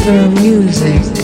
Fever music.